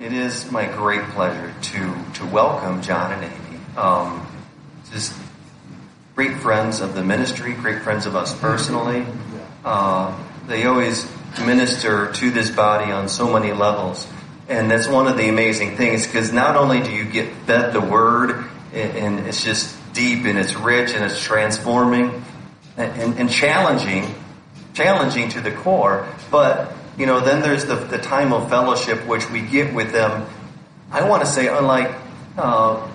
It is my great pleasure to, to welcome John and Amy. Um, just great friends of the ministry, great friends of us personally. Uh, they always minister to this body on so many levels. And that's one of the amazing things because not only do you get fed the word and, and it's just deep and it's rich and it's transforming and, and, and challenging, challenging to the core, but you know, then there's the, the time of fellowship which we get with them. I want to say, unlike uh,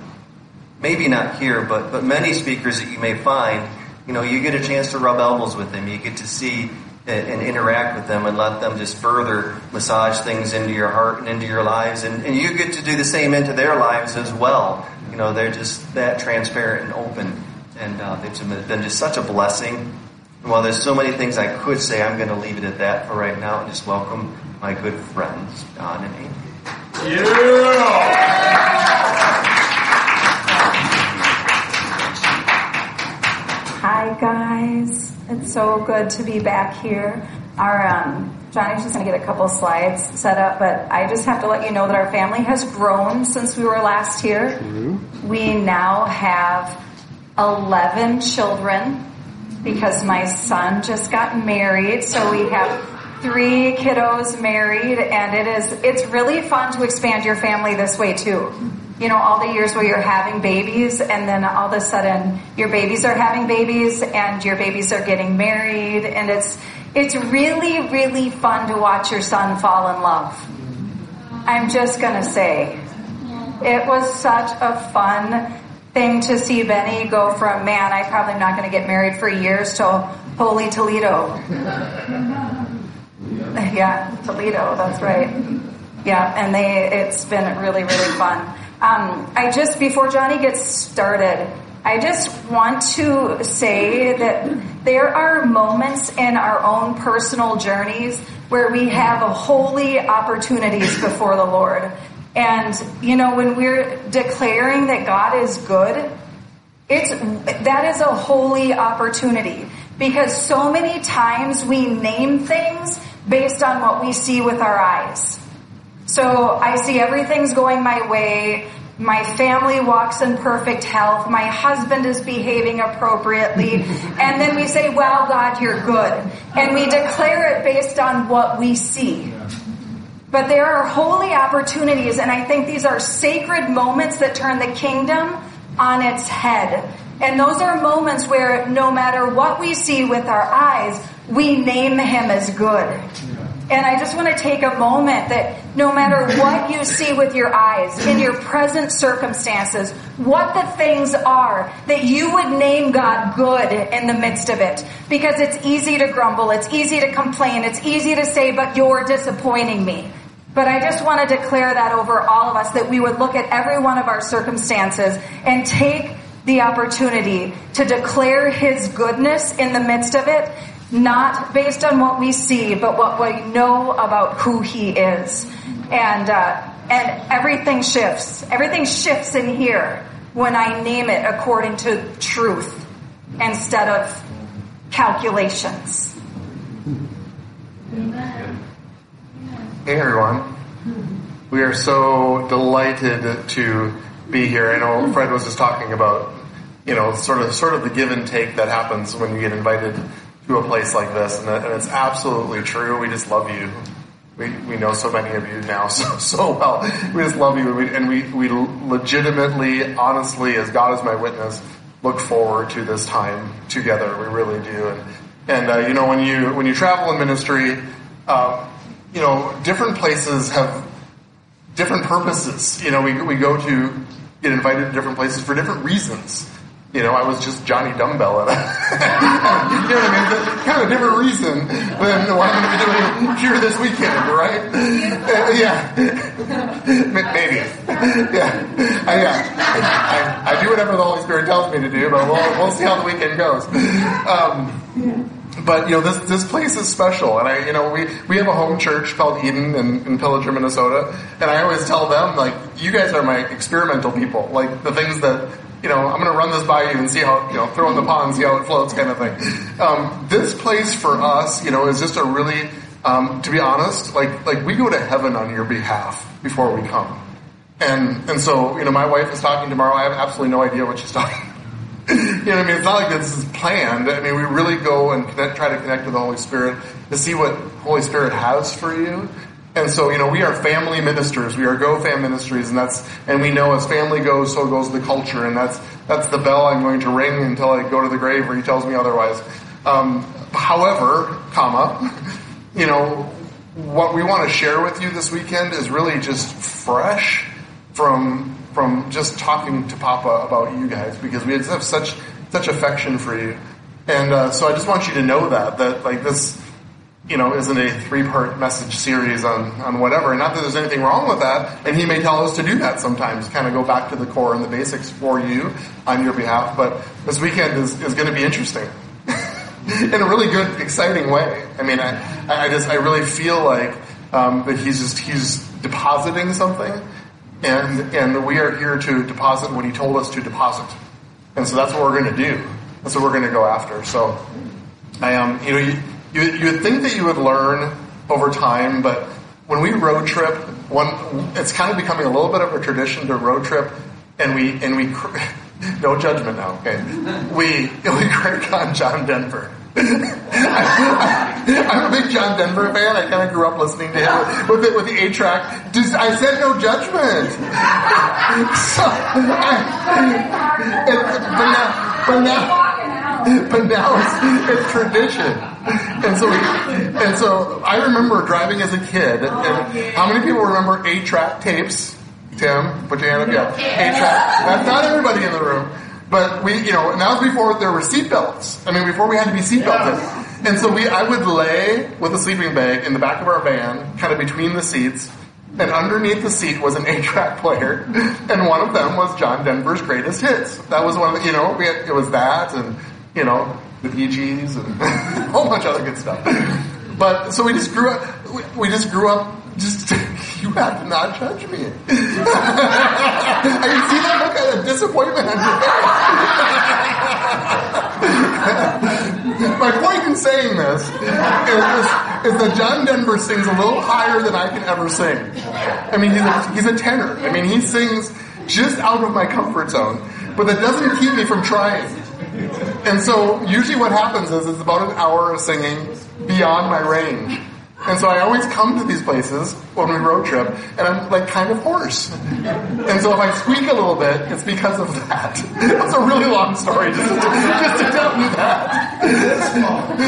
maybe not here, but but many speakers that you may find, you know, you get a chance to rub elbows with them. You get to see and, and interact with them and let them just further massage things into your heart and into your lives, and, and you get to do the same into their lives as well. You know, they're just that transparent and open, and uh, it's been just such a blessing. And while there's so many things I could say, I'm going to leave it at that for right now and just welcome my good friends, John and Amy. Yeah! Hi guys, it's so good to be back here. Our um, Johnny's just going to get a couple slides set up, but I just have to let you know that our family has grown since we were last here. Mm-hmm. We now have 11 children because my son just got married. So we have three kiddos married and it is, it's really fun to expand your family this way too. You know, all the years where you're having babies and then all of a sudden your babies are having babies and your babies are getting married and it's, it's really, really fun to watch your son fall in love. I'm just gonna say, it was such a fun thing to see Benny go from, man, I probably am not going to get married for years to holy Toledo. yeah, Toledo, that's right. Yeah, and they, it's been really, really fun. Um, I just, before Johnny gets started, I just want to say that there are moments in our own personal journeys where we have holy opportunities before the Lord. And, you know, when we're declaring that God is good, it's, that is a holy opportunity because so many times we name things based on what we see with our eyes. So I see everything's going my way. My family walks in perfect health. My husband is behaving appropriately. and then we say, well, God, you're good. And we declare it based on what we see. But there are holy opportunities, and I think these are sacred moments that turn the kingdom on its head. And those are moments where no matter what we see with our eyes, we name him as good. And I just want to take a moment that no matter what you see with your eyes, in your present circumstances, what the things are, that you would name God good in the midst of it. Because it's easy to grumble, it's easy to complain, it's easy to say, but you're disappointing me. But I just want to declare that over all of us that we would look at every one of our circumstances and take the opportunity to declare His goodness in the midst of it, not based on what we see, but what we know about who He is. And, uh, and everything shifts. Everything shifts in here when I name it according to truth instead of calculations. Amen. Hey everyone. We are so delighted to be here. I know Fred was just talking about, you know, sort of sort of the give and take that happens when you get invited to a place like this, and, and it's absolutely true. We just love you. We, we know so many of you now so so well. We just love you, and we, and we we legitimately, honestly, as God is my witness, look forward to this time together. We really do, and and uh, you know when you when you travel in ministry. Uh, you know, different places have different purposes. You know, we, we go to get invited to different places for different reasons. You know, I was just Johnny Dumbbell at a, you know what I mean? Kind of a different reason than what I'm going to be doing here this weekend, right? Uh, yeah. Maybe. Yeah. I, yeah. I, I, do whatever the Holy Spirit tells me to do, but we'll, we'll see how the weekend goes. Um, but you know this this place is special, and I you know we we have a home church called Eden in, in Pillager, Minnesota, and I always tell them like you guys are my experimental people, like the things that you know I'm going to run this by you and see how you know throw in the pond, see how it floats, kind of thing. Um, this place for us, you know, is just a really um, to be honest, like like we go to heaven on your behalf before we come. And and so, you know, my wife is talking tomorrow. I have absolutely no idea what she's talking. You know, I mean, it's not like this is planned. I mean, we really go and connect, try to connect with the Holy Spirit to see what Holy Spirit has for you. And so, you know, we are family ministers. We are Go Fam Ministries, and that's and we know as family goes, so goes the culture, and that's that's the bell I'm going to ring until I go to the grave, or he tells me otherwise. Um, however, comma, you know, what we want to share with you this weekend is really just fresh from from just talking to Papa about you guys because we have such such affection for you, and uh, so I just want you to know that that like this, you know, isn't a three part message series on on whatever. And not that there's anything wrong with that, and he may tell us to do that sometimes, kind of go back to the core and the basics for you on your behalf. But this weekend is is going to be interesting. in a really good, exciting way. I mean, I, I just, I really feel like um, that he's just, he's depositing something, and and we are here to deposit what he told us to deposit, and so that's what we're going to do. That's what we're going to go after. So, I am, um, you know, you, you you would think that you would learn over time, but when we road trip, one, it's kind of becoming a little bit of a tradition to road trip, and we and we. No judgment now, okay? We we crank on John Denver. I'm a big John Denver fan. I kind of grew up listening to him with it with the eight track. I said no judgment. so, I, it, but now, but now, but now it's, it's tradition. And so, we, and so I remember driving as a kid. And how many people remember eight track tapes? Tim, put your hand up. Yeah, eight track. That's not everybody in the room. But we, you know, and that was before there were seatbelts. I mean, before we had to be seatbelted. Yeah. And so we, I would lay with a sleeping bag in the back of our van, kind of between the seats, and underneath the seat was an eight-track player, and one of them was John Denver's greatest hits. That was one of the, you know, we had, it was that, and you know, the Gees, and a whole bunch of other good stuff. But so we just grew up. We, just grew up just you have to not judge me. I can see that look of disappointment. My point in saying this is, is, that John Denver sings a little higher than I can ever sing. I mean, he's a, he's a tenor. I mean, he sings just out of my comfort zone, but that doesn't keep me from trying. And so usually what happens is it's about an hour of singing beyond my range. And so I always come to these places when we road trip, and I'm like kind of hoarse. And so if I squeak a little bit, it's because of that. That's a really long story just to, just to tell you that.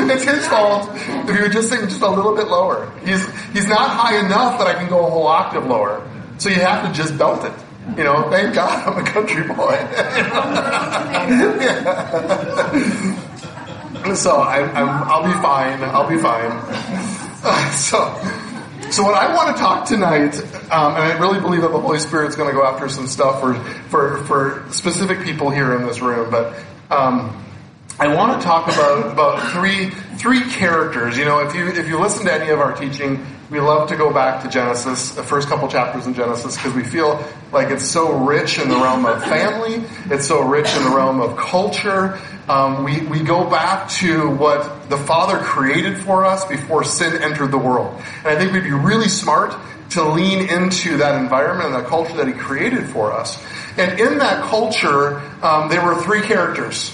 It's his fault if you would just sing just a little bit lower. He's he's not high enough that I can go a whole octave lower. So you have to just belt it. You know, thank God I'm a country boy. so I, will be fine. I'll be fine. So, so what I want to talk tonight, um, and I really believe that the Holy Spirit's going to go after some stuff for for for specific people here in this room, but. Um, I want to talk about, about three three characters. You know, if you if you listen to any of our teaching, we love to go back to Genesis, the first couple chapters in Genesis, because we feel like it's so rich in the realm of family, it's so rich in the realm of culture. Um, we we go back to what the Father created for us before sin entered the world, and I think we'd be really smart to lean into that environment and that culture that He created for us. And in that culture, um, there were three characters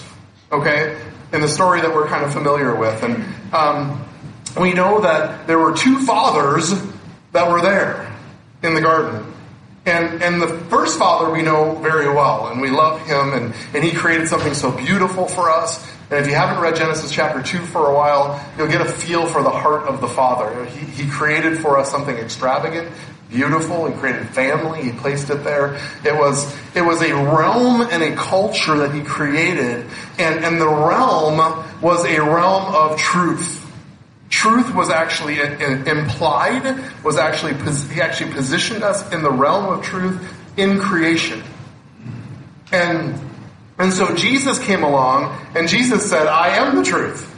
okay, in the story that we're kind of familiar with. And um, we know that there were two fathers that were there in the garden. And, and the first father we know very well, and we love him, and, and he created something so beautiful for us. And if you haven't read Genesis chapter 2 for a while, you'll get a feel for the heart of the Father. He, he created for us something extravagant, beautiful. He created family. He placed it there. It was, it was a realm and a culture that he created. And, and the realm was a realm of truth. Truth was actually uh, uh, implied, was actually, he actually positioned us in the realm of truth in creation. And, and so Jesus came along and Jesus said, I am the truth.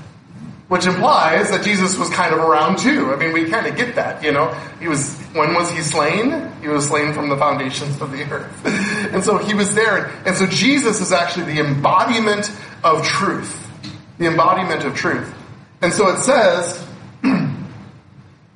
Which implies that Jesus was kind of around too. I mean, we kind of get that, you know. He was, when was he slain? He was slain from the foundations of the earth. and so he was there. And so Jesus is actually the embodiment of truth. The embodiment of truth. And so it says,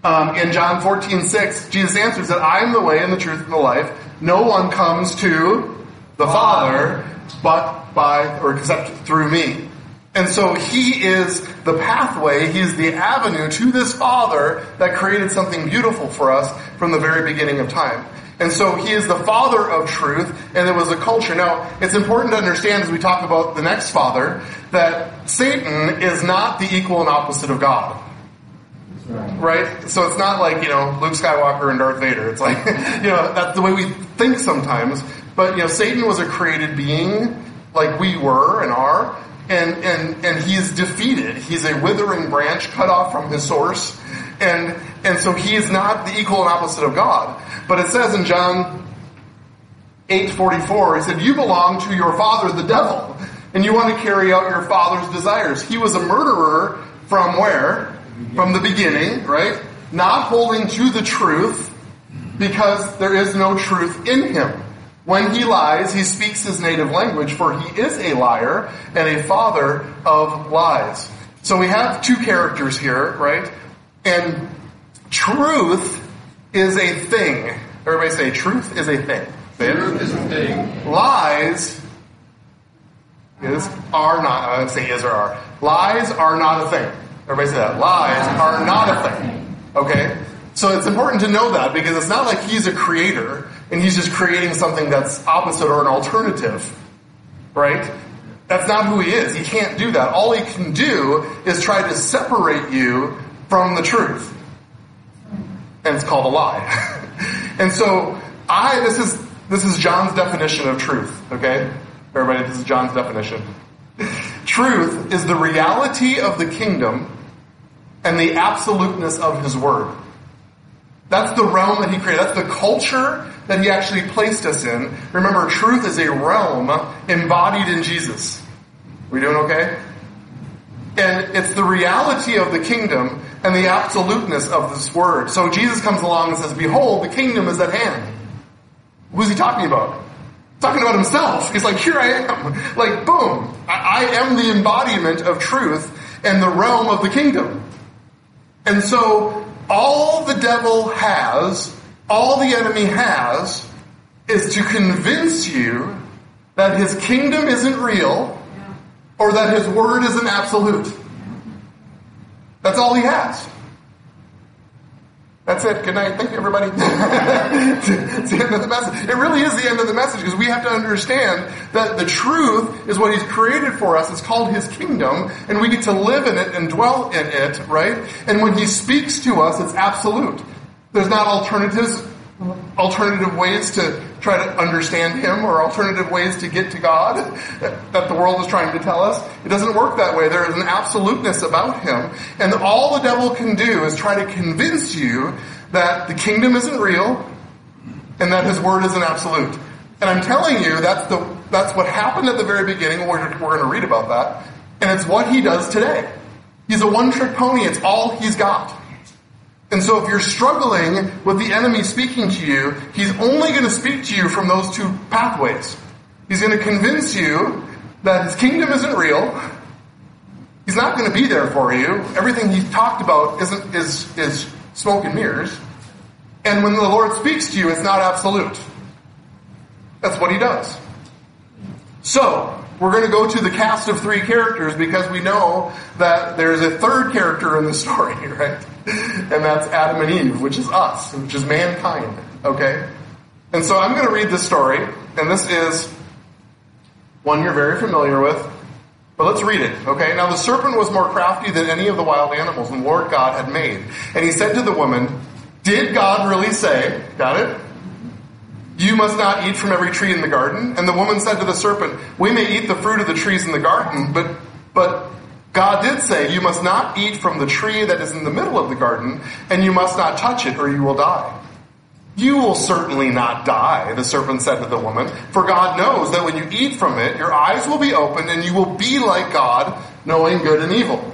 Um, in John 14, 6, Jesus answers that I am the way and the truth and the life. No one comes to the Father but by, or except through me. And so he is the pathway, he is the avenue to this Father that created something beautiful for us from the very beginning of time. And so he is the father of truth, and it was a culture. Now, it's important to understand as we talk about the next father that Satan is not the equal and opposite of God. Right. So it's not like, you know, Luke Skywalker and Darth Vader. It's like, you know, that's the way we think sometimes. But, you know, Satan was a created being like we were and are and, and, and he is defeated. He's a withering branch cut off from his source. And, and so he is not the equal and opposite of God. But it says in John 8:44, he said, "You belong to your father, the devil, and you want to carry out your father's desires." He was a murderer from where? From the beginning, right? Not holding to the truth because there is no truth in him. When he lies, he speaks his native language, for he is a liar and a father of lies. So we have two characters here, right? And truth is a thing. Everybody say truth is a thing. Say Truth is a thing. Lies is are not. I say is or are. Lies are not a thing. Everybody say that. Lies are not a thing. Okay. So it's important to know that because it's not like he's a creator and he's just creating something that's opposite or an alternative. Right? That's not who he is. He can't do that. All he can do is try to separate you from the truth. And it's called a lie. and so I this is this is John's definition of truth, okay? Everybody, this is John's definition. Truth is the reality of the kingdom and the absoluteness of his word. That's the realm that he created. That's the culture that he actually placed us in. Remember, truth is a realm embodied in Jesus. We doing okay? And it's the reality of the kingdom and the absoluteness of this word. So Jesus comes along and says, Behold, the kingdom is at hand. Who's he talking about? Talking about himself. He's like, here I am. Like, boom. I, I am the embodiment of truth and the realm of the kingdom. And so all the devil has, all the enemy has, is to convince you that his kingdom isn't real or that his word isn't absolute. That's all he has. That's it. Good night. Thank you, everybody. it's the end of the message. It really is the end of the message because we have to understand that the truth is what He's created for us. It's called His kingdom, and we get to live in it and dwell in it, right? And when He speaks to us, it's absolute. There's not alternatives, alternative ways to try to understand Him or alternative ways to get to God that the world is trying to tell us. It doesn't work that way. There is an absoluteness about Him. And all the devil can do is try to convince you that the kingdom isn't real and that His word isn't absolute. And I'm telling you, that's the, that's what happened at the very beginning. We're, we're going to read about that. And it's what He does today. He's a one trick pony. It's all He's got. And so if you're struggling with the enemy speaking to you, he's only going to speak to you from those two pathways. He's going to convince you that his kingdom isn't real. He's not going to be there for you. Everything he's talked about isn't, is, is smoke and mirrors. And when the Lord speaks to you, it's not absolute. That's what he does. So, we're going to go to the cast of three characters because we know that there's a third character in the story, right? And that's Adam and Eve, which is us, which is mankind, okay? And so I'm going to read this story, and this is one you're very familiar with, but let's read it, okay? Now the serpent was more crafty than any of the wild animals the Lord God had made. And he said to the woman, Did God really say, got it? You must not eat from every tree in the garden. And the woman said to the serpent, We may eat the fruit of the trees in the garden, but, but God did say, You must not eat from the tree that is in the middle of the garden, and you must not touch it, or you will die. You will certainly not die, the serpent said to the woman, for God knows that when you eat from it, your eyes will be opened, and you will be like God, knowing good and evil.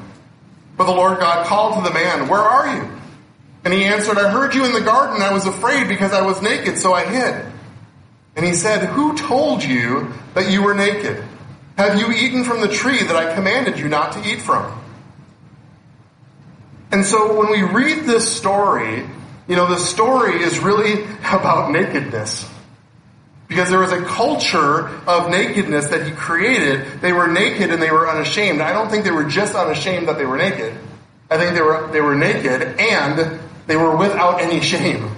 But the Lord God called to the man, Where are you? And he answered, I heard you in the garden. I was afraid because I was naked, so I hid. And he said, Who told you that you were naked? Have you eaten from the tree that I commanded you not to eat from? And so when we read this story, you know, the story is really about nakedness. Because there was a culture of nakedness that he created. They were naked and they were unashamed. I don't think they were just unashamed that they were naked. I think they were, they were naked and they were without any shame.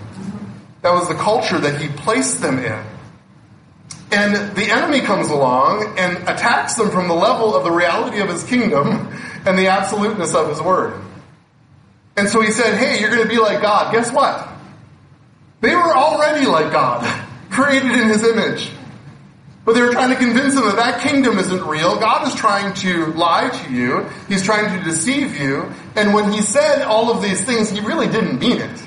That was the culture that he placed them in. And the enemy comes along and attacks them from the level of the reality of his kingdom and the absoluteness of his word. And so he said, hey, you're going to be like God. Guess what? They were already like God, created in his image. But they were trying to convince him that that kingdom isn't real. God is trying to lie to you. He's trying to deceive you. And when he said all of these things, he really didn't mean it.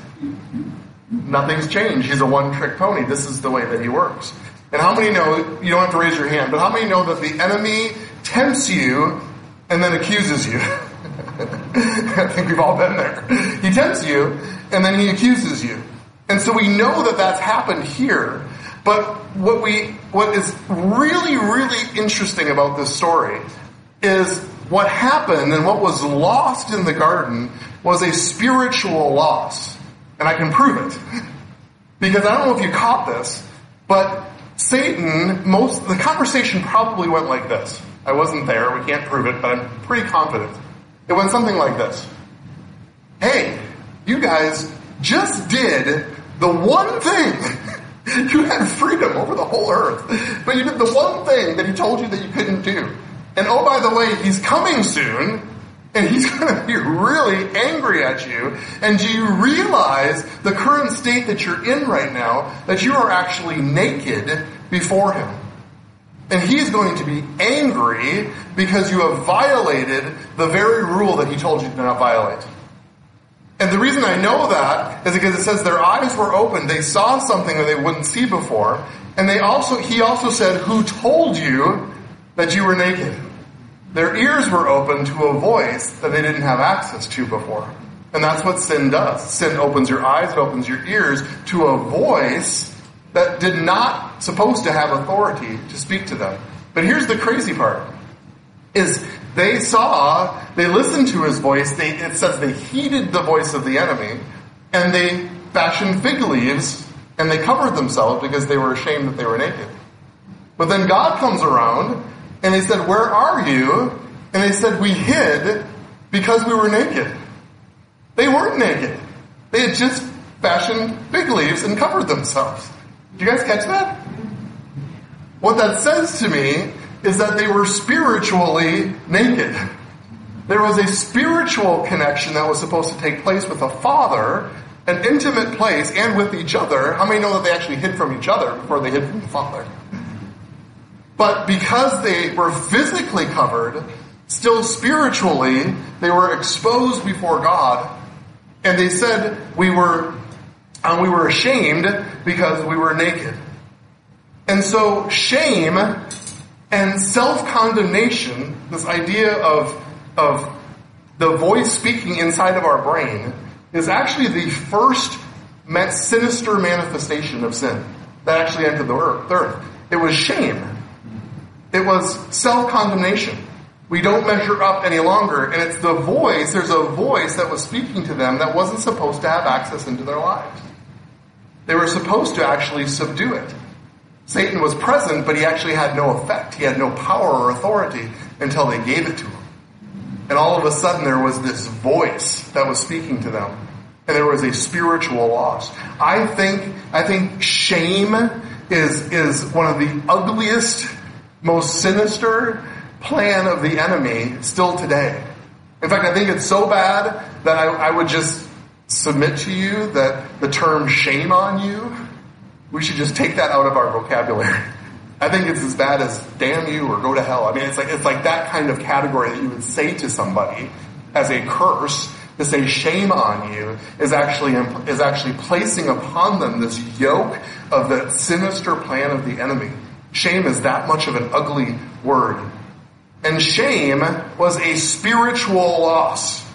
Nothing's changed. He's a one trick pony. This is the way that he works. And how many know, you don't have to raise your hand, but how many know that the enemy tempts you and then accuses you? I think we've all been there. He tempts you and then he accuses you. And so we know that that's happened here. But what we, what is really, really interesting about this story is what happened and what was lost in the garden was a spiritual loss. And I can prove it. Because I don't know if you caught this, but Satan, most, the conversation probably went like this. I wasn't there, we can't prove it, but I'm pretty confident. It went something like this. Hey, you guys just did the one thing. you had freedom over the whole earth, but you did the one thing that he told you that you couldn't do. And oh, by the way, he's coming soon, and he's going to be really angry at you. And do you realize the current state that you're in right now, that you are actually naked before him? And he's going to be angry because you have violated the very rule that he told you to not violate. And the reason I know that is because it says their eyes were open. They saw something that they wouldn't see before. And they also, he also said, who told you that you were naked? Their ears were open to a voice that they didn't have access to before. And that's what sin does. Sin opens your eyes, it opens your ears to a voice that did not supposed to have authority to speak to them. But here's the crazy part is they saw, they listened to his voice, they, it says they heeded the voice of the enemy, and they fashioned fig leaves, and they covered themselves because they were ashamed that they were naked. But then God comes around, and they said, where are you? And they said, we hid because we were naked. They weren't naked. They had just fashioned fig leaves and covered themselves. Did you guys catch that? What that says to me is that they were spiritually naked. There was a spiritual connection that was supposed to take place with a father, an intimate place, and with each other. How many know that they actually hid from each other before they hid from the father? But because they were physically covered, still spiritually, they were exposed before God. And they said we were and we were ashamed because we were naked. And so shame and self-condemnation, this idea of, of the voice speaking inside of our brain, is actually the first sinister manifestation of sin that actually entered the earth. It was shame. It was self-condemnation. We don't measure up any longer, and it's the voice, there's a voice that was speaking to them that wasn't supposed to have access into their lives. They were supposed to actually subdue it. Satan was present, but he actually had no effect. He had no power or authority until they gave it to him. And all of a sudden there was this voice that was speaking to them. And there was a spiritual loss. I think, I think shame is, is one of the ugliest, most sinister plan of the enemy still today. In fact, I think it's so bad that I, I would just submit to you that the term shame on you, we should just take that out of our vocabulary. I think it's as bad as damn you or go to hell. I mean, it's like, it's like that kind of category that you would say to somebody as a curse to say shame on you is actually, is actually placing upon them this yoke of the sinister plan of the enemy. Shame is that much of an ugly word. And shame was a spiritual loss.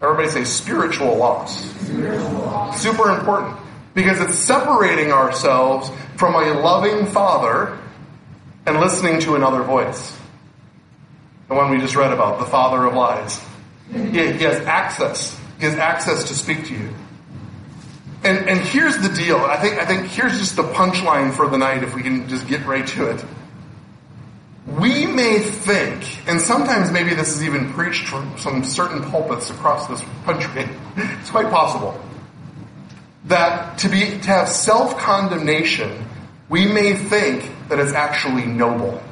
Everybody say spiritual loss. Spiritual loss. Super important. Because it's separating ourselves from a loving father and listening to another voice. The one we just read about, the father of lies. He, has access. He has access to speak to you. And, and here's the deal. I think, I think here's just the punchline for the night if we can just get right to it. We may think, and sometimes maybe this is even preached from some certain pulpits across this country, it's quite possible, that to be, to have self-condemnation, we may think that it's actually noble.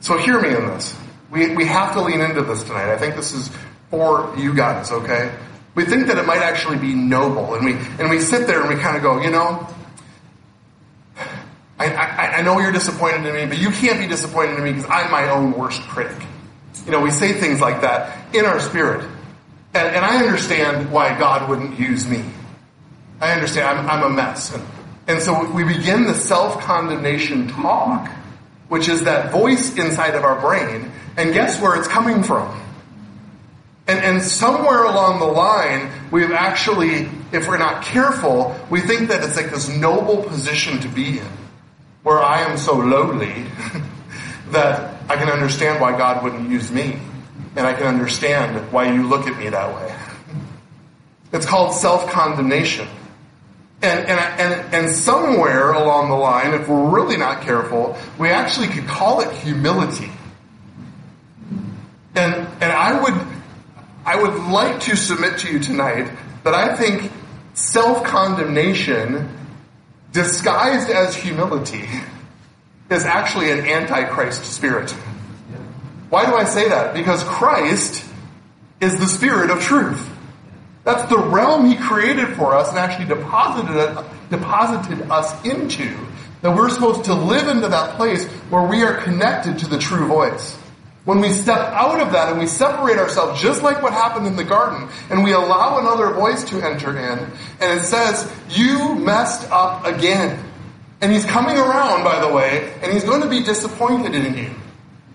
So hear me in this. We, we have to lean into this tonight. I think this is for you guys, okay? We think that it might actually be noble, and we and we sit there and we kind of go, you know, I, I, I know you're disappointed in me, but you can't be disappointed in me because I'm my own worst critic. You know, we say things like that in our spirit, and, and I understand why God wouldn't use me. I understand I'm, I'm a mess, and, and so we begin the self condemnation talk which is that voice inside of our brain, and guess where it's coming from? And, and somewhere along the line, we've actually, if we're not careful, we think that it's like this noble position to be in, where I am so lowly that I can understand why God wouldn't use me, and I can understand why you look at me that way. It's called self-condemnation. And, and, and, and somewhere along the line, if we're really not careful, we actually could call it humility. And, and I would, I would like to submit to you tonight that I think self-condemnation disguised as humility is actually an antichrist spirit. Why do I say that? Because Christ is the spirit of truth. That's the realm He created for us and actually deposited, deposited us into. That we're supposed to live into that place where we are connected to the true voice. When we step out of that and we separate ourselves just like what happened in the garden and we allow another voice to enter in and it says, you messed up again. And he's coming around, by the way, and he's going to be disappointed in you.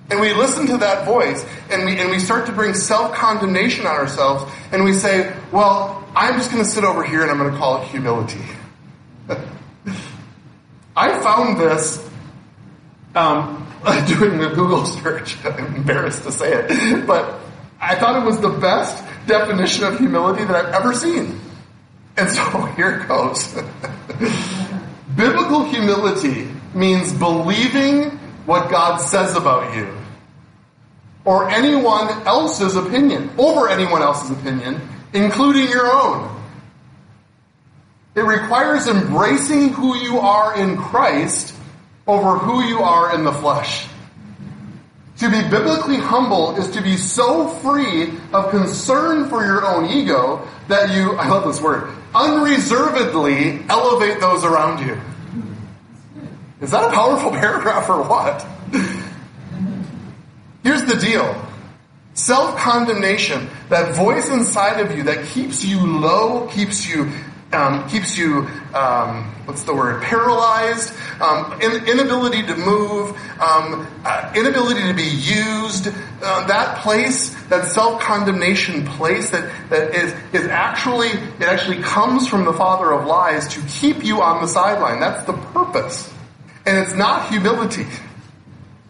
And we listen to that voice and we, and we start to bring self-condemnation on ourselves and we say, well, I'm just going to sit over here and I'm going to call it humility. I found this um, doing a Google search. I'm embarrassed to say it, but I thought it was the best definition of humility that I've ever seen. And so here it goes. Biblical humility means believing what God says about you or anyone else's opinion, over anyone else's opinion, including your own. It requires embracing who you are in Christ over who you are in the flesh. To be biblically humble is to be so free of concern for your own ego that you, I love this word, unreservedly elevate those around you. Is that a powerful paragraph or what? Here's the deal. Self-condemnation, that voice inside of you that keeps you low, keeps you, um, keeps you, um, what's the word, paralyzed, um, in, inability to move, um, uh, inability to be used, uh, that place, that self-condemnation place that, that is, is actually, it actually comes from the father of lies to keep you on the sideline. That's the purpose. And it's not humility.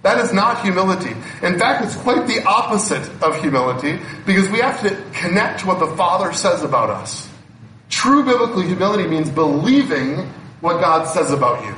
That is not humility. In fact, it's quite the opposite of humility because we have to connect to what the Father says about us. True biblical humility means believing what God says about you.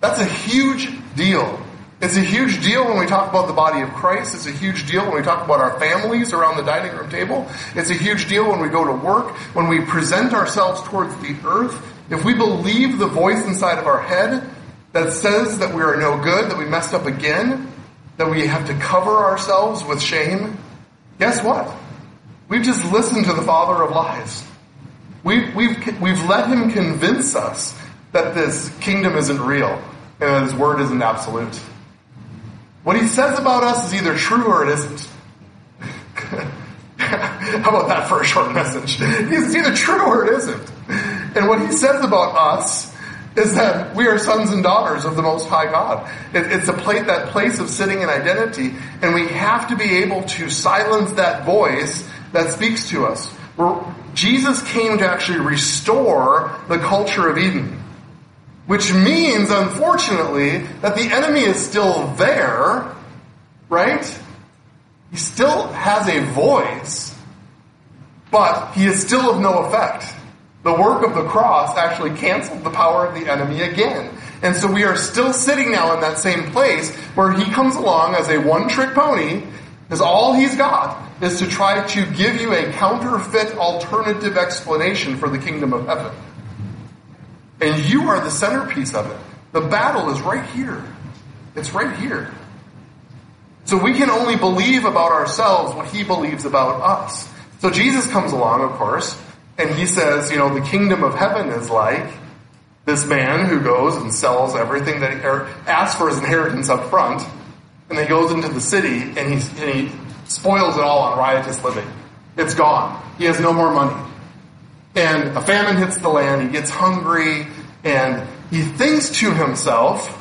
That's a huge deal. It's a huge deal when we talk about the body of Christ. It's a huge deal when we talk about our families around the dining room table. It's a huge deal when we go to work, when we present ourselves towards the earth. If we believe the voice inside of our head, that says that we are no good, that we messed up again, that we have to cover ourselves with shame, guess what? We've just listened to the father of lies. We've, we've, we've let him convince us that this kingdom isn't real and that his word isn't absolute. What he says about us is either true or it isn't. How about that for a short message? It's either true or it isn't. And what he says about us is that we are sons and daughters of the Most High God. It, it's a place, that place of sitting in identity, and we have to be able to silence that voice that speaks to us. We're, Jesus came to actually restore the culture of Eden. Which means, unfortunately, that the enemy is still there, right? He still has a voice, but he is still of no effect. The work of the cross actually canceled the power of the enemy again. And so we are still sitting now in that same place where he comes along as a one trick pony, because all he's got is to try to give you a counterfeit alternative explanation for the kingdom of heaven. And you are the centerpiece of it. The battle is right here. It's right here. So we can only believe about ourselves what he believes about us. So Jesus comes along, of course, and he says, you know, the kingdom of heaven is like this man who goes and sells everything that he asks for his inheritance up front, and then he goes into the city and, and he spoils it all on riotous living. It's gone. He has no more money. And a famine hits the land, he gets hungry, and he thinks to himself,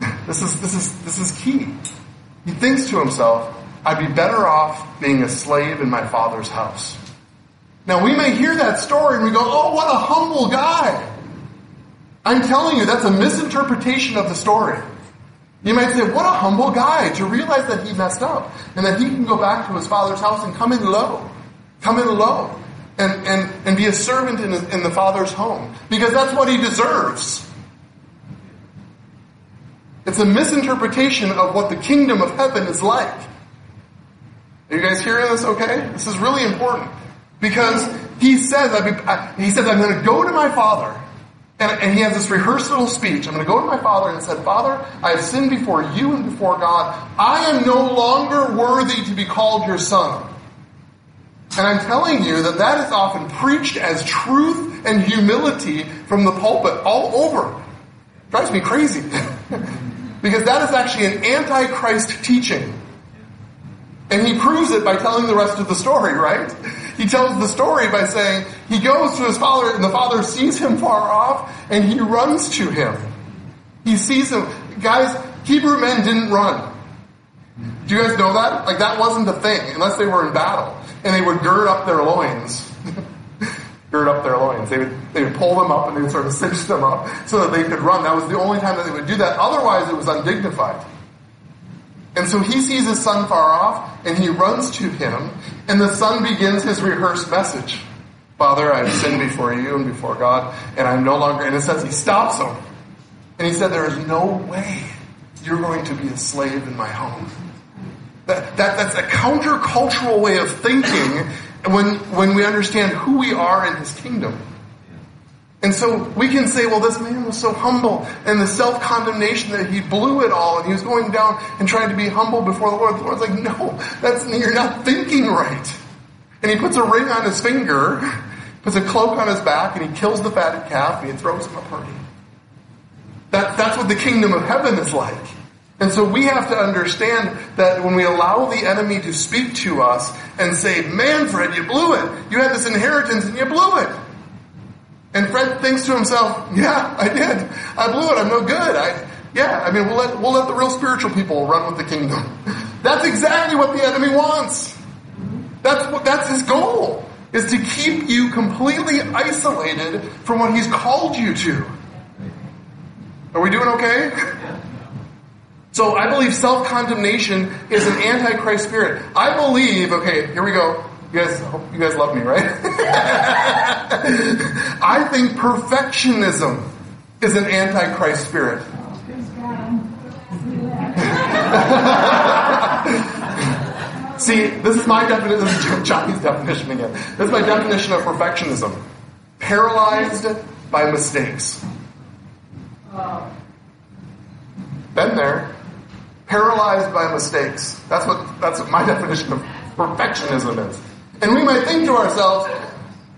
this is, this is, this is key. He thinks to himself, I'd be better off being a slave in my father's house. Now we may hear that story and we go, oh, what a humble guy. I'm telling you, that's a misinterpretation of the story. You might say, what a humble guy to realize that he messed up and that he can go back to his father's house and come in low. Come in low and, and, and be a servant in, in the father's home because that's what he deserves. It's a misinterpretation of what the kingdom of heaven is like. Are you guys hearing this okay? This is really important. Because he says, he says, I'm going to go to my father. And, and he has this rehearsed little speech. I'm going to go to my father and said, Father, I have sinned before you and before God. I am no longer worthy to be called your son. And I'm telling you that that is often preached as truth and humility from the pulpit all over. It drives me crazy. because that is actually an antichrist teaching. And he proves it by telling the rest of the story, right? He tells the story by saying he goes to his father and the father sees him far off and he runs to him. He sees him. Guys, Hebrew men didn't run. Do you guys know that? Like that wasn't the thing unless they were in battle and they would gird up their loins. gird up their loins. They would, they would pull them up and they would sort of cinch them up so that they could run. That was the only time that they would do that. Otherwise it was undignified. And so he sees his son far off and he runs to him and the son begins his rehearsed message. Father, I have sinned before you and before God and I'm no longer, and it says he stops him. And he said, there is no way you're going to be a slave in my home. That, that, that's a countercultural way of thinking when, when we understand who we are in his kingdom. And so we can say, well, this man was so humble and the self-condemnation that he blew it all and he was going down and trying to be humble before the Lord. The Lord's like, no, that's, you're not thinking right. And he puts a ring on his finger, puts a cloak on his back, and he kills the fatted calf and he throws him a party. That, that's what the kingdom of heaven is like. And so we have to understand that when we allow the enemy to speak to us and say, Manfred, you blew it. You had this inheritance and you blew it. And Fred thinks to himself, yeah, I did. I blew it. I'm no good. I, yeah, I mean, we'll let, we'll let the real spiritual people run with the kingdom. That's exactly what the enemy wants. That's what, that's his goal, is to keep you completely isolated from what he's called you to. Are we doing okay? So I believe self-condemnation is an antichrist spirit. I believe, okay, here we go. You guys, you guys love me, right? I think perfectionism is an antichrist spirit. See, this is my definition. This is Johnny's definition again. This is my definition of perfectionism: paralyzed by mistakes. Been there. Paralyzed by mistakes. That's what that's what my definition of perfectionism is. And we might think to ourselves,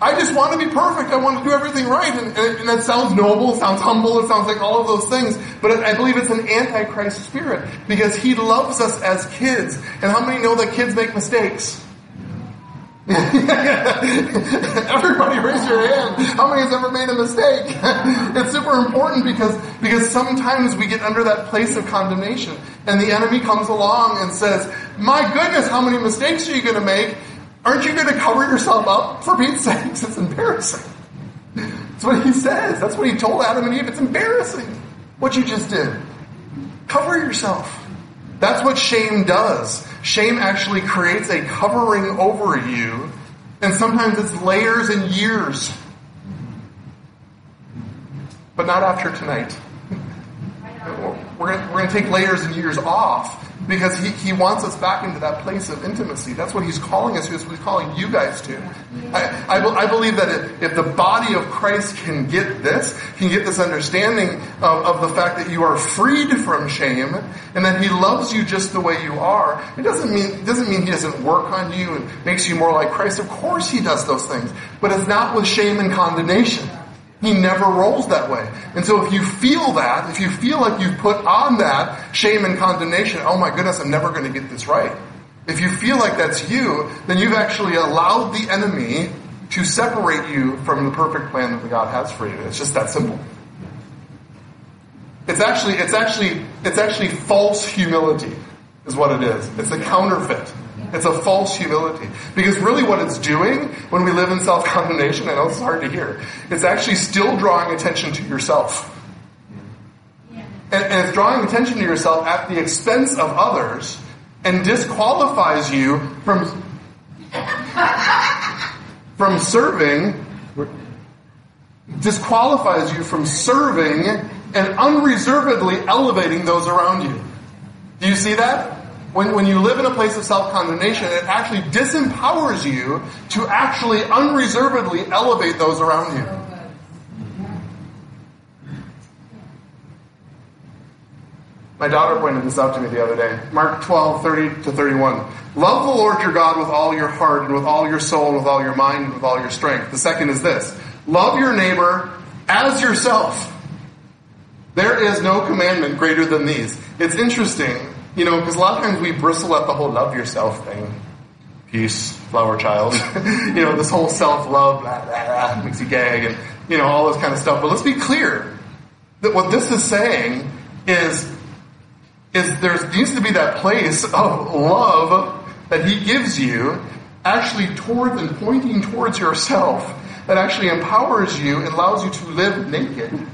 I just want to be perfect. I want to do everything right. And, and, and, that sounds noble, sounds humble, it sounds like all of those things. But I believe it's an antichrist spirit because he loves us as kids. And how many know that kids make mistakes? Everybody raise your hand. How many has ever made a mistake? it's super important because, because sometimes we get under that place of condemnation and the enemy comes along and says, my goodness, how many mistakes are you going to make? Aren't you going to cover yourself up? For Pete's sakes, it's embarrassing. That's what he says. That's what he told Adam and Eve. It's embarrassing what you just did. Cover yourself. That's what shame does. Shame actually creates a covering over you, and sometimes it's layers and years. But not after tonight. We're going to take layers and years off because he, he wants us back into that place of intimacy. That's what he's calling us to. That's what he's calling you guys to. I, I, I believe that if, the body of Christ can get this, can get this understanding of, of, the fact that you are freed from shame and that he loves you just the way you are, it doesn't mean, it doesn't mean he doesn't work on you and makes you more like Christ. Of course he does those things, but it's not with shame and condemnation. He never rolls that way. And so if you feel that, if you feel like you've put on that shame and condemnation, oh my goodness, I'm never going to get this right. If you feel like that's you, then you've actually allowed the enemy to separate you from the perfect plan that God has for you. It's just that simple. It's actually, it's actually, it's actually false humility is what it is. It's a counterfeit. It's a false humility. Because really what it's doing when we live in self-condemnation, I know it's hard to hear, it's actually still drawing attention to yourself. And, and it's drawing attention to yourself at the expense of others and disqualifies you from, from serving, disqualifies you from serving and unreservedly elevating those around you. Do you see that? When, when you live in a place of self-condemnation, it actually disempowers you to actually unreservedly elevate those around you. My daughter pointed this out to me the other day. Mark 12, 30 to 31. Love the Lord your God with all your heart and with all your soul and with all your mind and with all your strength. The second is this. Love your neighbor as yourself. There is no commandment greater than these. It's interesting you know, because a lot of times we bristle at the whole love yourself thing. Peace, flower child. you know, this whole blah, blah, makes you gag and, you know, all this kind of stuff. But let's be clear that what this is saying is, is there needs to be that place of love that he gives you actually towards and pointing towards yourself that actually empowers you and allows you to live naked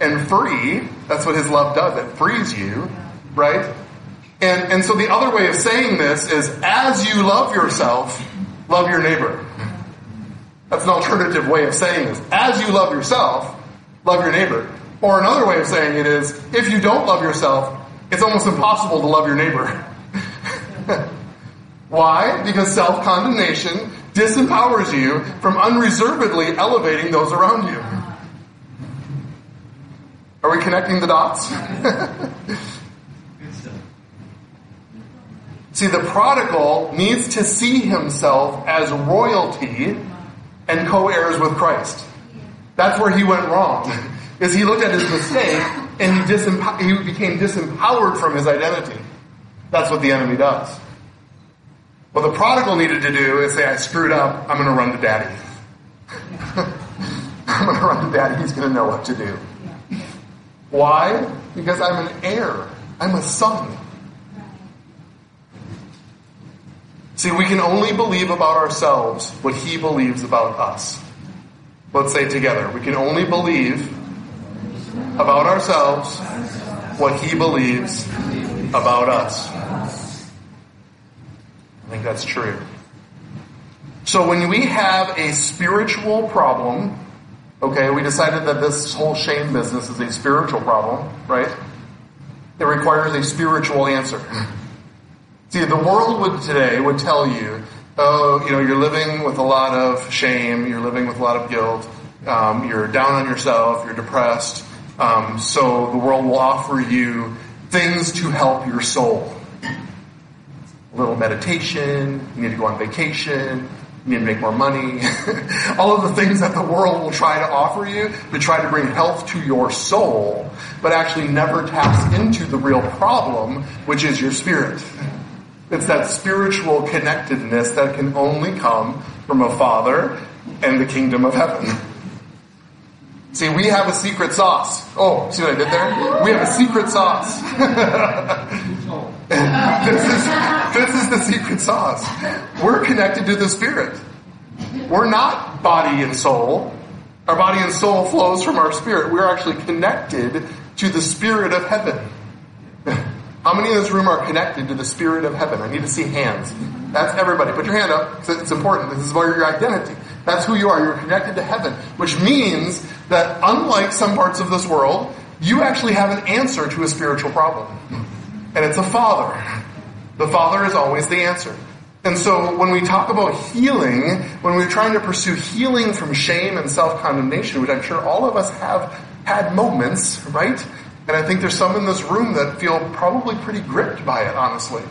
and free. That's what his love does. It frees you, right? And, and so the other way of saying this is as you love yourself, love your neighbor. That's an alternative way of saying this. As you love yourself, love your neighbor. Or another way of saying it is, if you don't love yourself, it's almost impossible to love your neighbor. Why? Because self-condemnation disempowers you from unreservedly elevating those around you. Are we connecting the dots? See, the prodigal needs to see himself as royalty and co-heirs with Christ. That's where he went wrong. Is he looked at his mistake and he, disempower- he became disempowered from his identity. That's what the enemy does. What the prodigal needed to do is say, I screwed up, I'm going to run to daddy. I'm going to run to daddy, he's going to know what to do. Why? Because I'm an heir. I'm a son. See, we can only believe about ourselves what he believes about us. Let's say together. We can only believe about ourselves what he believes about us. I think that's true. So when we have a spiritual problem, okay, we decided that this whole shame business is a spiritual problem, right? It requires a spiritual answer. See, the world would today would tell you, oh, you know, you're living with a lot of shame, you're living with a lot of guilt, um, you're down on yourself, you're depressed. Um, so the world will offer you things to help your soul. A little meditation, you need to go on vacation, you need to make more money. All of the things that the world will try to offer you to try to bring health to your soul, but actually never taps into the real problem, which is your spirit. It's that spiritual connectedness that can only come from a father and the kingdom of heaven. See, we have a secret sauce. Oh, see what I did there? We have a secret sauce. this, is, this is the secret sauce. We're connected to the Spirit. We're not body and soul. Our body and soul flows from our spirit. We're actually connected to the Spirit of heaven. How many in this room are connected to the Spirit of heaven? I need to see hands. That's everybody. Put your hand up. It's important. This is about your identity. That's who you are. You're connected to heaven, which means that unlike some parts of this world, you actually have an answer to a spiritual problem. And it's a father. The father is always the answer. And so when we talk about healing, when we're trying to pursue healing from shame and self-condemnation, which I'm sure all of us have had moments, right? And I think there's some in this room that feel probably pretty gripped by it, honestly.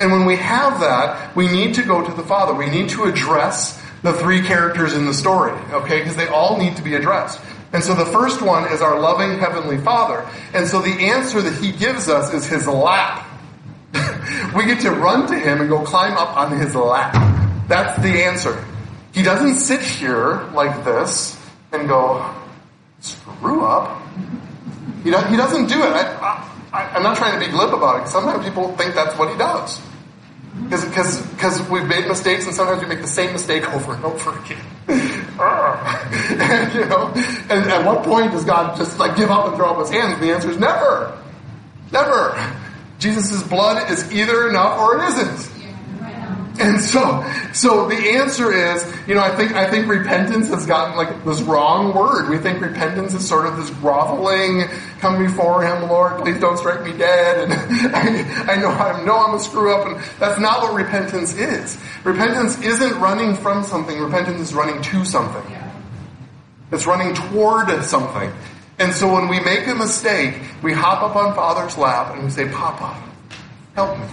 And when we have that, we need to go to the Father. We need to address the three characters in the story, okay? Because they all need to be addressed. And so the first one is our loving Heavenly Father. And so the answer that He gives us is His lap. we get to run to Him and go climb up on His lap. That's the answer. He doesn't sit here like this and go, screw up. He, he doesn't do it. I, am not trying to be glib about it. Sometimes people think that's what he does. Because we've made mistakes and sometimes we make the same mistake over and over again. and, you know, and at what point does God just like give up and throw up his hands? And the answer is never. Never. Jesus' blood is either enough or it isn't. And so, so the answer is, you know, I think, I think repentance has gotten like this wrong word. We think repentance is sort of this groveling, come before Him, Lord, please don't strike me dead. And I, I know, I know I'm a screw up. And that's not what repentance is. Repentance isn't running from something. Repentance is running to something. It's running toward something. And so when we make a mistake, we hop up on Father's lap and we say, Papa, help me.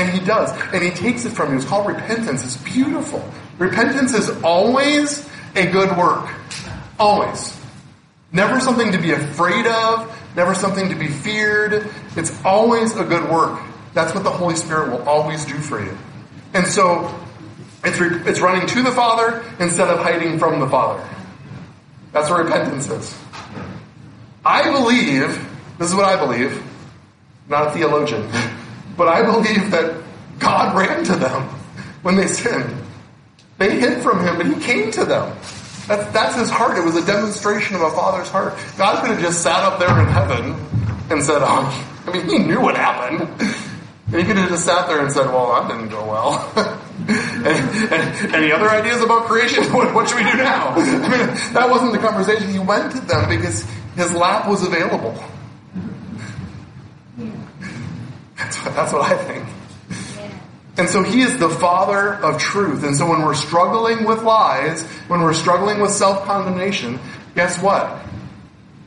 And he does. And he takes it from you. It's called repentance. It's beautiful. Repentance is always a good work. Always. Never something to be afraid of. Never something to be feared. It's always a good work. That's what the Holy Spirit will always do for you. And so, it's, re- it's running to the Father instead of hiding from the Father. That's what repentance is. I believe, this is what I believe, not a theologian. But I believe that God ran to them when they sinned. They hid from him, but he came to them. That's, that's his heart. It was a demonstration of a father's heart. God could have just sat up there in heaven and said, oh, I mean, he knew what happened. And he could have just sat there and said, well, that didn't go well. and, and, any other ideas about creation? What, what should we do now? I mean, that wasn't the conversation. He went to them because his lap was available. That's what, that's what I think. And so he is the father of truth. And so when we're struggling with lies, when we're struggling with self-condemnation, guess what?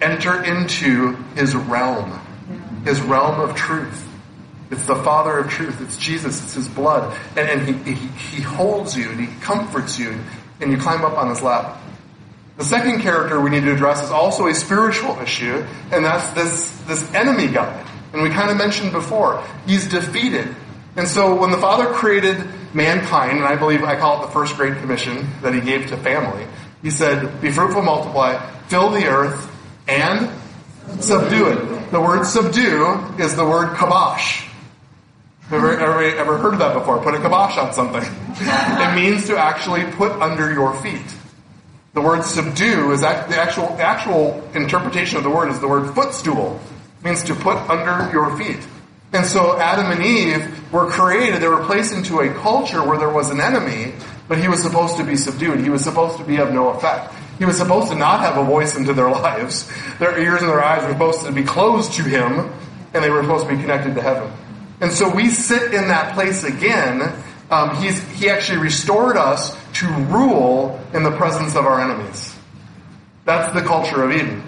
Enter into his realm. His realm of truth. It's the father of truth. It's Jesus. It's his blood. And, and he, he, he holds you and he comforts you and you climb up on his lap. The second character we need to address is also a spiritual issue, and that's this, this enemy guy. And we kind of mentioned before, he's defeated. And so when the Father created mankind, and I believe I call it the first great commission that he gave to family, he said, be fruitful, multiply, fill the earth, and subdue it. The word subdue is the word kabosh. Ever, ever, ever heard of that before? Put a kibosh on something. it means to actually put under your feet. The word subdue is the actual, actual interpretation of the word is the word footstool means to put under your feet. And so Adam and Eve were created, they were placed into a culture where there was an enemy, but he was supposed to be subdued. He was supposed to be of no effect. He was supposed to not have a voice into their lives. Their ears and their eyes were supposed to be closed to him, and they were supposed to be connected to heaven. And so we sit in that place again. Um, he's, he actually restored us to rule in the presence of our enemies. That's the culture of Eden.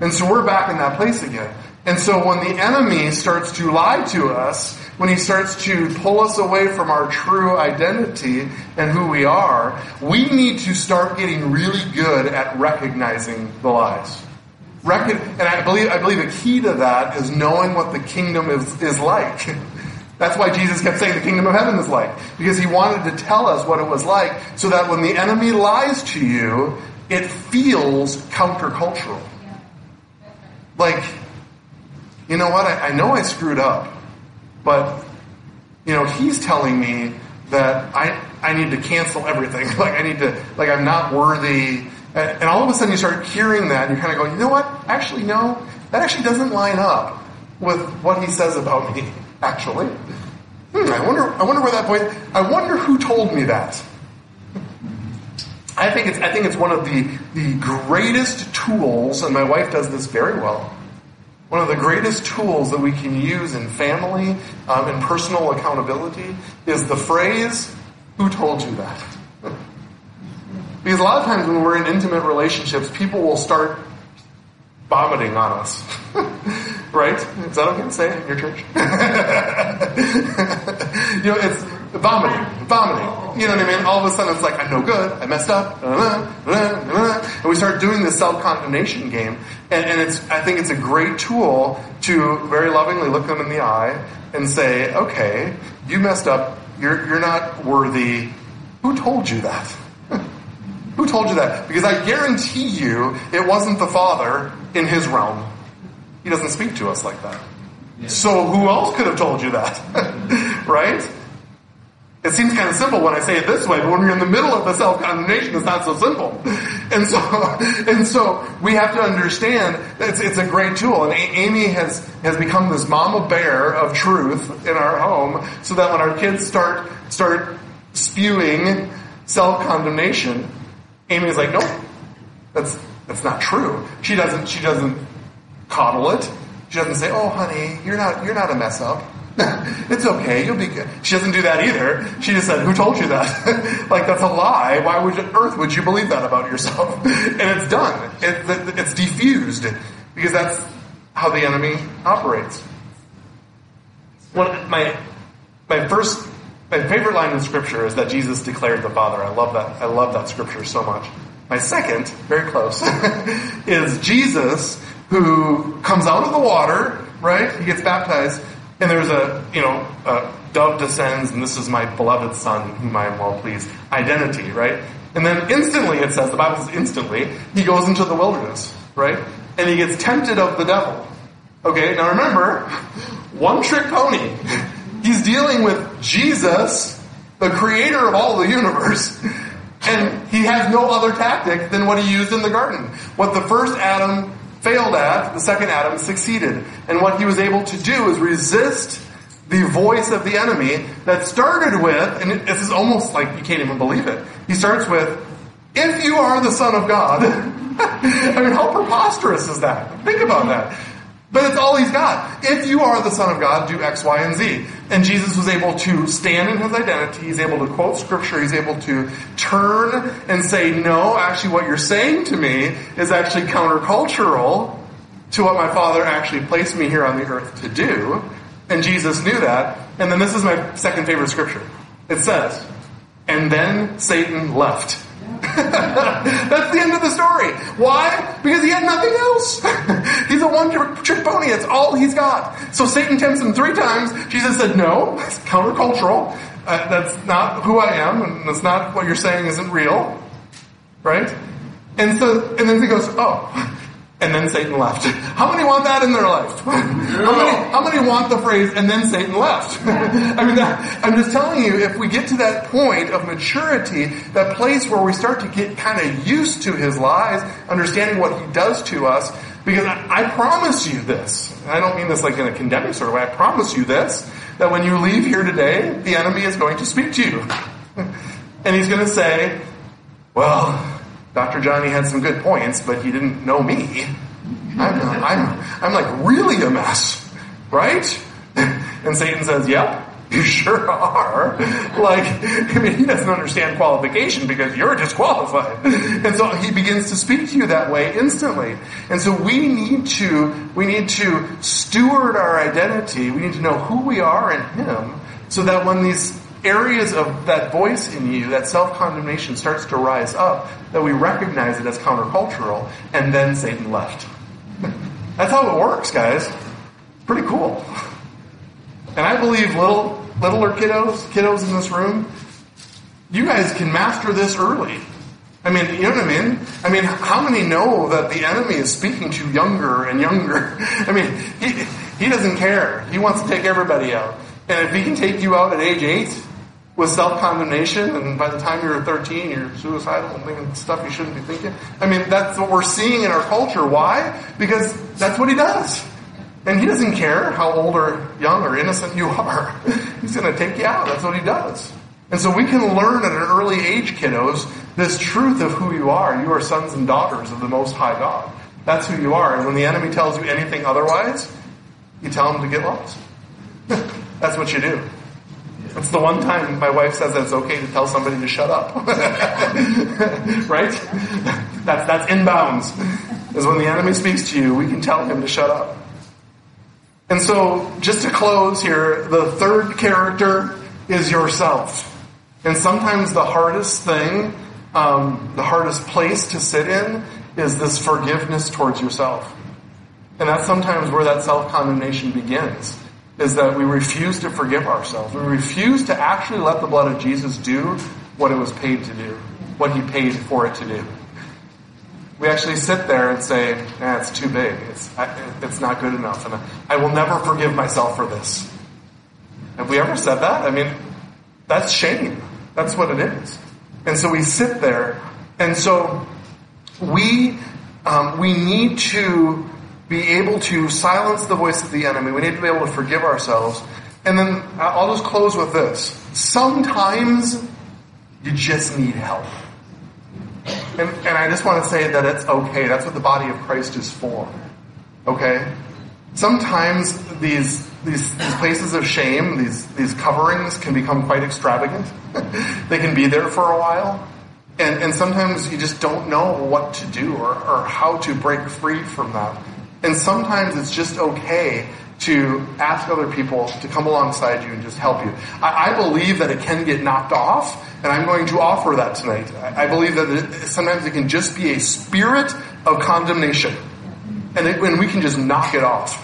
And so we're back in that place again. And so when the enemy starts to lie to us, when he starts to pull us away from our true identity and who we are, we need to start getting really good at recognizing the lies. and I believe, I believe a key to that is knowing what the kingdom is, is like. That's why Jesus kept saying the kingdom of heaven is like. Because he wanted to tell us what it was like so that when the enemy lies to you, it feels countercultural. Like, you know what? I, I know I screwed up, but, you know, he's telling me that I, I need to cancel everything. like, I need to, like, I'm not worthy. And, all of a sudden you start hearing that and you're kind of going, you know what? Actually, no, that actually doesn't line up with what he says about me, actually. Hmm, I wonder, I wonder where that point, I wonder who told me that. I think it's, I think it's one of the, the greatest tools, and my wife does this very well. One of the greatest tools that we can use in family, um, in personal accountability, is the phrase, who told you that? because a lot of times when we're in intimate relationships, people will start vomiting on us. right? Is that okay to say in your church? you know, it's vomiting, vomiting. You know what I mean? All of a sudden it's like, I'm no good, I messed up, uh, uh, uh, and we start doing this self-condemnation game. And, and it's, I think it's a great tool to very lovingly look them in the eye and say, okay, you messed up, you're, you're not worthy. Who told you that? Who told you that? Because I guarantee you it wasn't the Father in his realm. He doesn't speak to us like that. So who else could have told you that? right? It seems kind of simple when I say it this way, but when you're in the middle of the self-condemnation, it's not so simple. And so, and so we have to understand that it's, it's a great tool. And Amy has, has become this mama bear of truth in our home so that when our kids start, start spewing self-condemnation, Amy's like, nope, that's, that's not true. She doesn't, she doesn't coddle it. She doesn't say, "Oh, honey, you're not you're not a mess up. it's okay. You'll be good." She doesn't do that either. She just said, "Who told you that?" like that's a lie. Why would you, earth would you believe that about yourself? and it's done. It, it's diffused because that's how the enemy operates. One my my first my favorite line in scripture is that Jesus declared the Father. I love that. I love that scripture so much. My second, very close, is Jesus who comes out of the water, right? He gets baptized, and there's a, you know, a dove descends, and this is my beloved son, whom I am well pleased. Identity, right? And then instantly, it says, the Bible says instantly, he goes into the wilderness, right? And he gets tempted of the devil. Okay, now remember, one trick pony. He's dealing with Jesus, the creator of all the universe. And he has no other tactic than what he used in the garden. What the first Adam failed at, the second Adam succeeded. And what he was able to do is resist the voice of the enemy that started with, and this is almost like you can't even believe it. He starts with, if you are the son of God. I mean, how preposterous is that? Think about that. But it's all he's got. If you are the Son of God, do X, Y, and Z. And Jesus was able to stand in his identity. He's able to quote scripture. He's able to turn and say, no, actually what you're saying to me is actually countercultural to what my Father actually placed me here on the earth to do. And Jesus knew that. And then this is my second favorite scripture. It says, and then Satan left. That's the end of the story. Why? Because he had nothing else. he's a one trick pony. That's all he's got. So Satan tempts him three times. Jesus said, no, it's countercultural. Uh, that's not who I am, and that's not what you're saying isn't real. Right? And so, and then he goes, oh, and then Satan left. How many want that in their life? How many, how many want the phrase, and then Satan left? I mean, that, I'm just telling you, if we get to that point of maturity, that place where we start to get kind of used to his lies, understanding what he does to us, because I, I promise you this, I don't mean this like in a condemning sort of way, I promise you this, that when you leave here today, the enemy is going to speak to you. and he's going to say, well, Dr. Johnny had some good points, but he didn't know me. I'm, I'm, I'm like really a mess, right? And Satan says, yep, you sure are. Like, I mean, he doesn't understand qualification because you're disqualified. And so he begins to speak to you that way instantly. And so we need to, we need to steward our identity. We need to know who we are in him so that when these areas of that voice in you, that self-condemnation starts to rise up, that we recognize it as countercultural, and then Satan left. That's how it works, guys. Pretty cool. And I believe little, littler kiddos, kiddos in this room, you guys can master this early. I mean, you know what I mean? I mean, how many know that the enemy is speaking to younger and younger? I mean, he, he doesn't care. He wants to take everybody out. And if he can take you out at age eight with self-condemnation, and by the time you're 13, you're suicidal and thinking stuff you shouldn't be thinking. I mean, that's what we're seeing in our culture. Why? Because that's what he does. And he doesn't care how old or young or innocent you are. He's going to take you out. That's what he does. And so we can learn at an early age, kiddos, this truth of who you are. You are sons and daughters of the Most High God. That's who you are. And when the enemy tells you anything otherwise, you tell him to get lost. That's what you do. It's the one time my wife says that it's okay to tell somebody to shut up. right? That's, that's inbounds. Is when the enemy speaks to you, we can tell him to shut up. And so, just to close here, the third character is yourself. And sometimes the hardest thing, um, the hardest place to sit in is this forgiveness towards yourself. And that's sometimes where that self-condemnation begins, is that we refuse to forgive ourselves. We refuse to actually let the blood of Jesus do what it was paid to do, what he paid for it to do. We actually sit there and say, eh, it's too big. It's, it's not good enough. And I will never forgive myself for this. Have we ever said that? I mean, that's shame. That's what it is. And so we sit there, and so we um, we need to be able to silence the voice of the enemy. We need to be able to forgive ourselves. And then I'll just close with this. Sometimes you just need help. And, and I just want to say that it's okay. That's what the body of Christ is for. Okay? Sometimes these, these, these places of shame, these, these coverings can become quite extravagant. they can be there for a while. And, and sometimes you just don't know what to do or, or how to break free from that. And sometimes it's just okay to ask other people to come alongside you and just help you. I, I believe that it can get knocked off, and I'm going to offer that tonight. I, I believe that it, sometimes it can just be a spirit of condemnation, and it, when we can just knock it off.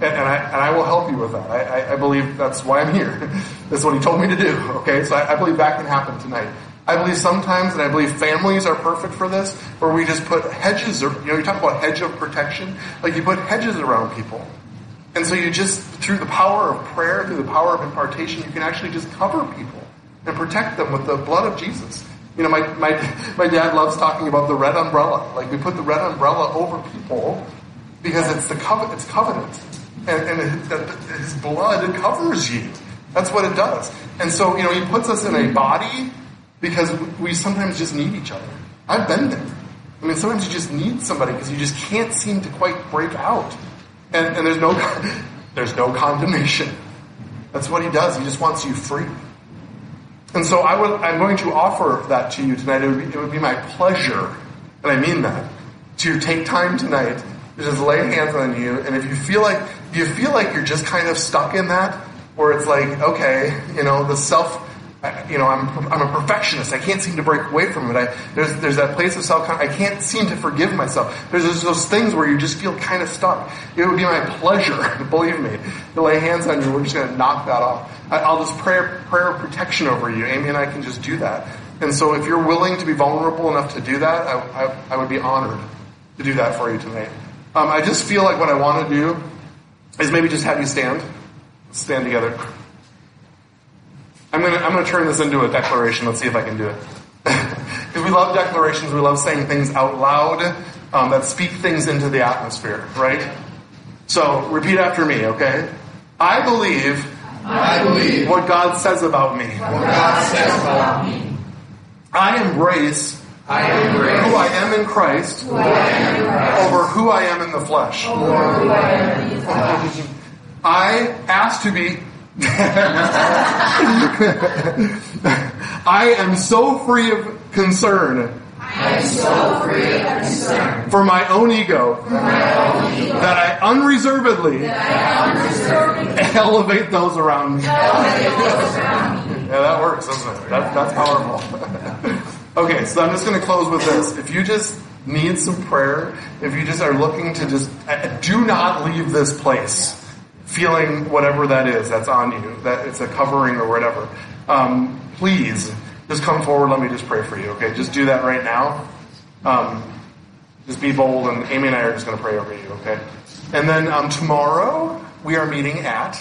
And, and, I, and I will help you with that. I, I, believe that's why I'm here. that's what he told me to do. Okay, so I believe that can happen tonight. I believe sometimes, and I believe families are perfect for this, where we just put hedges, or, you know, you talk about hedge of protection, like you put hedges around people. And so you just, through the power of prayer, through the power of impartation, you can actually just cover people and protect them with the blood of Jesus. You know, my, my, my dad loves talking about the red umbrella. Like we put the red umbrella over people because it's the covenant, it's covenant. And, and his blood covers you. That's what it does. And so, you know, he puts us in a body because we sometimes just need each other. I've been there. I mean, sometimes you just need somebody because you just can't seem to quite break out. And, and there's no, there's no condemnation. That's what he does. He just wants you free. And so I would, I'm going to offer that to you tonight. It would, be, it would be my pleasure, and I mean that, to take time tonight to just lay hands on you. And if you feel like, if you feel like you're just kind of stuck in that, where it's like, okay, you know, the self, you know, I'm, I'm a perfectionist. I can't seem to break away from it. I, there's, there's that place of self I can't seem to forgive myself. There's those, those things where you just feel kind of stuck. It would be my pleasure, believe me, to lay hands on you. We're just going to knock that off. I, I'll just pray prayer of protection over you. Amy and I can just do that. And so if you're willing to be vulnerable enough to do that, I, I, I would be honored to do that for you tonight. Um, I just feel like what I want to do is maybe just have you stand. Stand together. I'm gonna, I'm gonna turn this into a declaration. Let's see if I can do it. Because we love declarations, we love saying things out loud um, that speak things into the atmosphere, right? So repeat after me, okay? I believe, I believe what God says about me. What God says about me. I embrace, I embrace who I am in Christ, who am in Christ over who I am in the flesh. over who I am in the flesh. I ask to be I am so free of concern I am so free of concern for my own ego for my own ego that I unreservedly that I unreservedly elevate those around me. elevate those around me. Yeah, that works, doesn't it? That, that's powerful. okay, so I'm just going to close with this. If you just need some prayer, if you just are looking to just uh, do not leave this place feeling whatever that is that's on you, that it's a covering or whatever, um, please just come forward. Let me just pray for you. Okay, just do that right now. Um, just be bold, and Amy and I are just going to pray over you. Okay, and then um, tomorrow we are meeting at